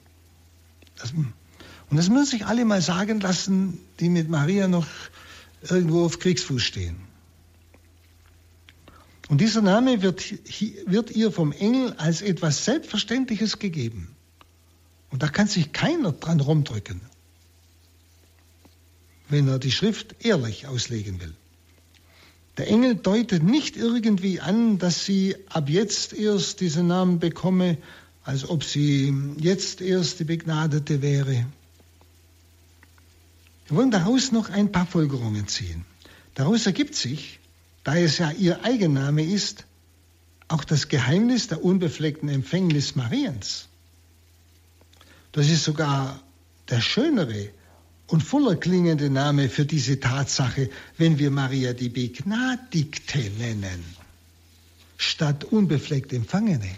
Das, und das müssen sich alle mal sagen lassen, die mit Maria noch irgendwo auf Kriegsfuß stehen. Und dieser Name wird, wird ihr vom Engel als etwas Selbstverständliches gegeben. Und da kann sich keiner dran rumdrücken, wenn er die Schrift ehrlich auslegen will. Der Engel deutet nicht irgendwie an, dass sie ab jetzt erst diesen Namen bekomme, als ob sie jetzt erst die Begnadete wäre. Wir wollen daraus noch ein paar Folgerungen ziehen. Daraus ergibt sich, da es ja ihr Eigenname ist, auch das Geheimnis der unbefleckten Empfängnis Mariens. Das ist sogar der schönere und voller klingende Name für diese Tatsache, wenn wir Maria die Begnadigte nennen, statt unbefleckt Empfangene.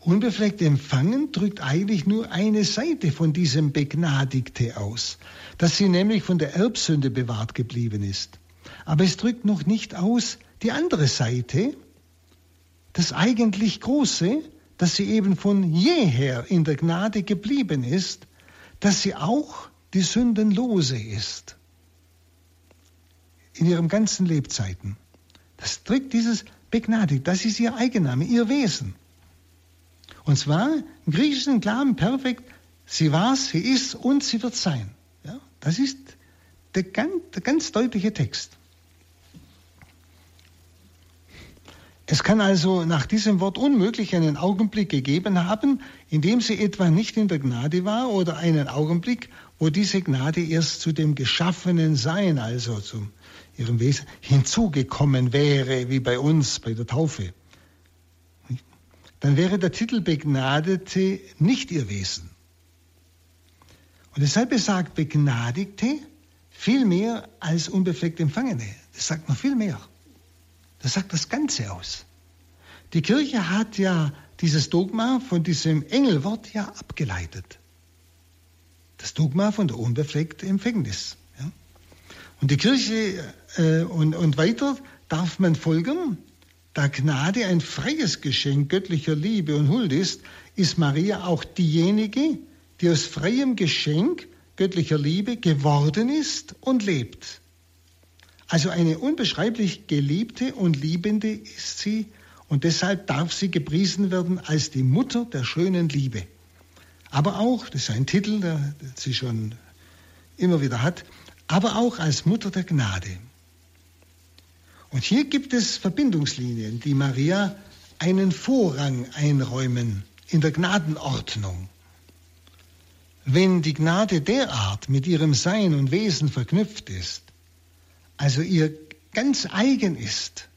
Unbefleckt empfangen drückt eigentlich nur eine Seite von diesem Begnadigte aus, dass sie nämlich von der Erbsünde bewahrt geblieben ist. Aber es drückt noch nicht aus die andere Seite, das eigentlich Große, dass sie eben von jeher in der Gnade geblieben ist, dass sie auch die Sündenlose ist. In ihrem ganzen Lebzeiten. Das drückt dieses begnadigt, das ist ihr Eigenname, ihr Wesen. Und zwar im griechischen klaren Perfekt, sie war, sie ist und sie wird sein. Ja, das ist der ganz, der ganz deutliche Text. Es kann also nach diesem Wort unmöglich einen Augenblick gegeben haben, in dem sie etwa nicht in der Gnade war oder einen Augenblick, wo diese Gnade erst zu dem geschaffenen Sein, also zu ihrem Wesen, hinzugekommen wäre, wie bei uns bei der Taufe. dann wäre der Titel Begnadete nicht ihr Wesen. Und deshalb besagt Begnadigte viel mehr als unbefleckt Empfangene. Das sagt noch viel mehr. Das sagt das Ganze aus. Die Kirche hat ja dieses Dogma von diesem Engelwort ja abgeleitet. Das Dogma von der unbefleckten Empfängnis. Ja. Und die Kirche äh, und, und weiter darf man folgen, da Gnade ein freies Geschenk göttlicher Liebe und Huld ist, ist Maria auch diejenige, die aus freiem Geschenk göttlicher Liebe geworden ist und lebt. Also eine unbeschreiblich geliebte und liebende ist sie und deshalb darf sie gepriesen werden als die Mutter der schönen Liebe. Aber auch, das ist ein Titel, der, sie schon immer wieder hat, aber auch als Mutter der Gnade. Und hier gibt es Verbindungslinien, die Maria einen Vorrang einräumen in der Gnadenordnung. Wenn die Gnade derart mit ihrem Sein und Wesen verknüpft ist, also ihr ganz eigen ist,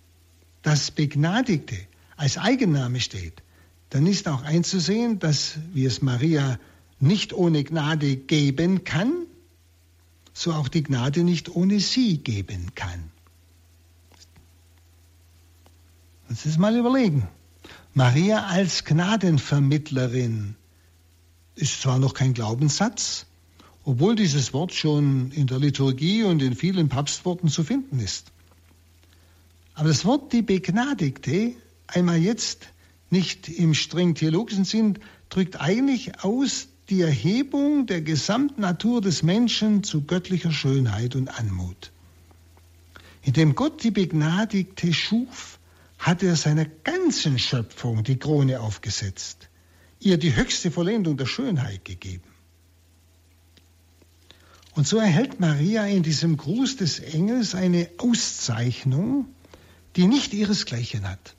das Begnadigte als Eigenname steht, dann ist auch einzusehen, dass, wie es Maria nicht ohne Gnade geben kann, so auch die Gnade nicht ohne sie geben kann. Lass uns mal überlegen. Maria als Gnadenvermittlerin ist zwar noch kein Glaubenssatz, obwohl dieses Wort schon in der Liturgie und in vielen Papstworten zu finden ist. Aber das Wort die Begnadigte, einmal jetzt nicht im streng theologischen Sinn, drückt eigentlich aus die Erhebung der Gesamtnatur des Menschen zu göttlicher Schönheit und Anmut. Indem Gott die Begnadigte schuf, hat er seiner ganzen Schöpfung die Krone aufgesetzt, ihr die höchste Vollendung der Schönheit gegeben. Und so erhält Maria in diesem Gruß des Engels eine Auszeichnung, die nicht ihresgleichen hat.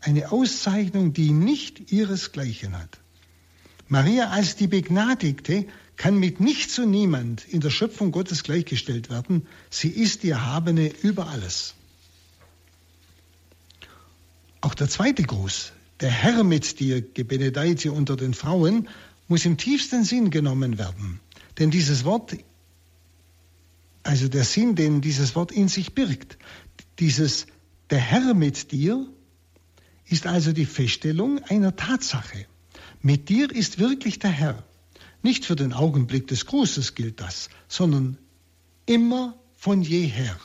Eine Auszeichnung, die nicht ihresgleichen hat. Maria als die Begnadigte kann mit nichts und niemand in der Schöpfung Gottes gleichgestellt werden. Sie ist die Erhabene über alles. Auch der zweite Gruß, der Herr mit dir, gebenedeite unter den Frauen, muss im tiefsten Sinn genommen werden. Denn dieses Wort, also der Sinn, den dieses Wort in sich birgt, dieses der Herr mit dir, ist also die Feststellung einer Tatsache. Mit dir ist wirklich der Herr. Nicht für den Augenblick des Grußes gilt das, sondern immer von jeher.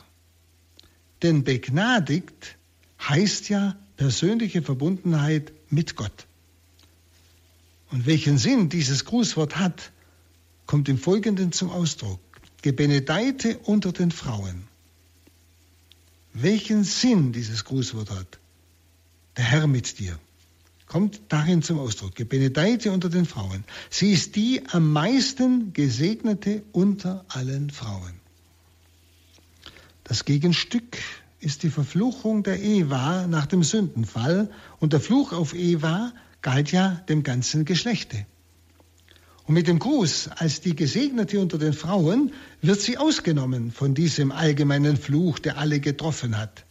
Denn begnadigt heißt ja persönliche Verbundenheit mit Gott. Und welchen Sinn dieses Grußwort hat, kommt im Folgenden zum Ausdruck. Gebenedeite unter den Frauen. Welchen Sinn dieses Grußwort hat? Der Herr mit dir. Kommt darin zum Ausdruck. Gebenedeite unter den Frauen. Sie ist die am meisten gesegnete unter allen Frauen. Das Gegenstück ist die Verfluchung der Eva nach dem Sündenfall und der Fluch auf Eva galt ja dem ganzen Geschlechte. Und mit dem Gruß als die Gesegnete unter den Frauen wird sie ausgenommen von diesem allgemeinen Fluch, der alle getroffen hat.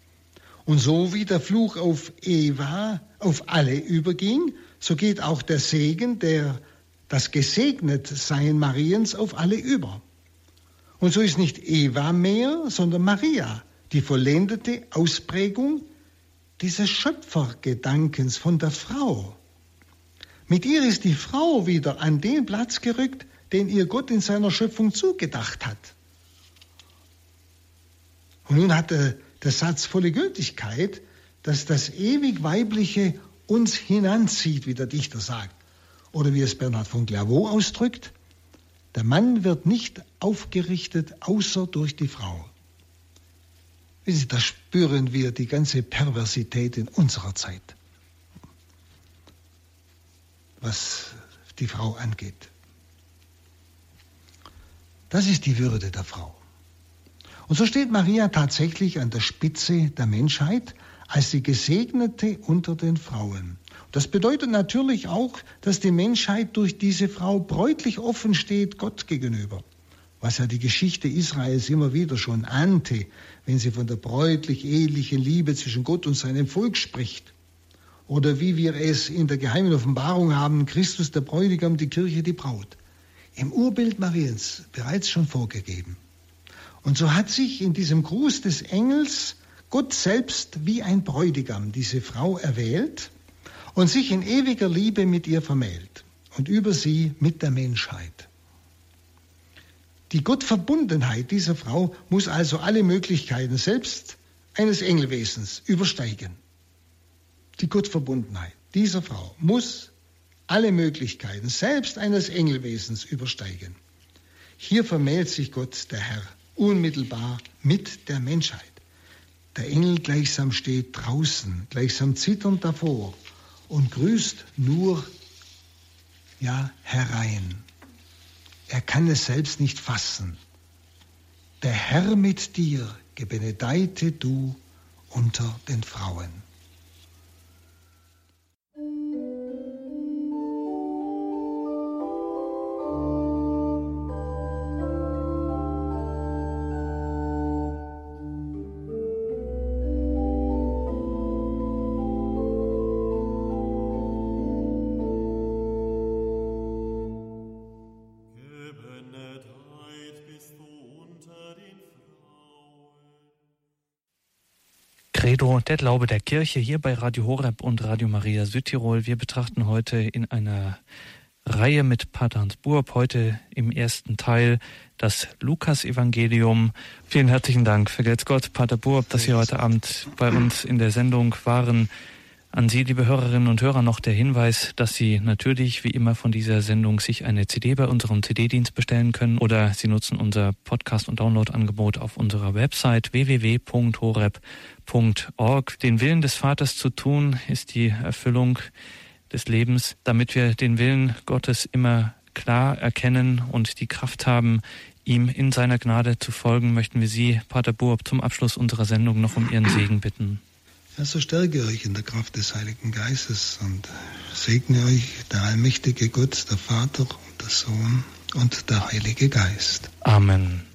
Und so wie der Fluch auf Eva auf alle überging, so geht auch der Segen, der das Gesegnetsein Mariens auf alle über. Und so ist nicht Eva mehr, sondern Maria, die vollendete Ausprägung dieses Schöpfergedankens von der Frau. Mit ihr ist die Frau wieder an den Platz gerückt, den ihr Gott in seiner Schöpfung zugedacht hat. Und nun hat der, der Satz volle Gültigkeit, dass das ewig Weibliche uns hinanzieht, wie der Dichter sagt. Oder wie es Bernhard von Clairvaux ausdrückt, der Mann wird nicht aufgerichtet, außer durch die Frau. Wissen Sie, da spüren wir die ganze Perversität in unserer Zeit, was die Frau angeht. Das ist die Würde der Frau. Und so steht Maria tatsächlich an der Spitze der Menschheit als die Gesegnete unter den Frauen. Das bedeutet natürlich auch, dass die Menschheit durch diese Frau bräutlich offen steht Gott gegenüber was ja die Geschichte Israels immer wieder schon ahnte, wenn sie von der bräutlich ehelichen Liebe zwischen Gott und seinem Volk spricht. Oder wie wir es in der geheimen Offenbarung haben, Christus der Bräutigam, die Kirche die Braut. Im Urbild Mariens bereits schon vorgegeben. Und so hat sich in diesem Gruß des Engels Gott selbst wie ein Bräutigam diese Frau erwählt und sich in ewiger Liebe mit ihr vermählt und über sie mit der Menschheit. Die Gottverbundenheit dieser Frau muss also alle Möglichkeiten selbst eines Engelwesens übersteigen. Die Gottverbundenheit dieser Frau muss alle Möglichkeiten selbst eines Engelwesens übersteigen. Hier vermählt sich Gott, der Herr, unmittelbar mit der Menschheit. Der Engel gleichsam steht draußen, gleichsam zitternd davor und grüßt nur, ja, herein. Er kann es selbst nicht fassen. Der Herr mit dir, gebenedeite du unter den Frauen. Der Glaube der Kirche hier bei Radio Horeb und Radio Maria Südtirol. Wir betrachten heute in einer Reihe mit Pater Hans Burb heute im ersten Teil das Lukas-Evangelium. Vielen herzlichen Dank. Vergelt's Gott, Pater Burb, dass Sie heute Abend bei uns in der Sendung waren. An Sie, liebe Hörerinnen und Hörer, noch der Hinweis, dass Sie natürlich wie immer von dieser Sendung sich eine CD bei unserem CD-Dienst bestellen können oder Sie nutzen unser Podcast- und Download-Angebot auf unserer Website www.horeb.org. Den Willen des Vaters zu tun ist die Erfüllung des Lebens, damit wir den Willen Gottes immer klar erkennen und die Kraft haben, ihm in seiner Gnade zu folgen, möchten wir Sie, Pater Burb, zum Abschluss unserer Sendung noch um Ihren Segen bitten. Ja, so stärke euch in der Kraft des Heiligen Geistes und segne euch der allmächtige Gott, der Vater und der Sohn und der Heilige Geist. Amen.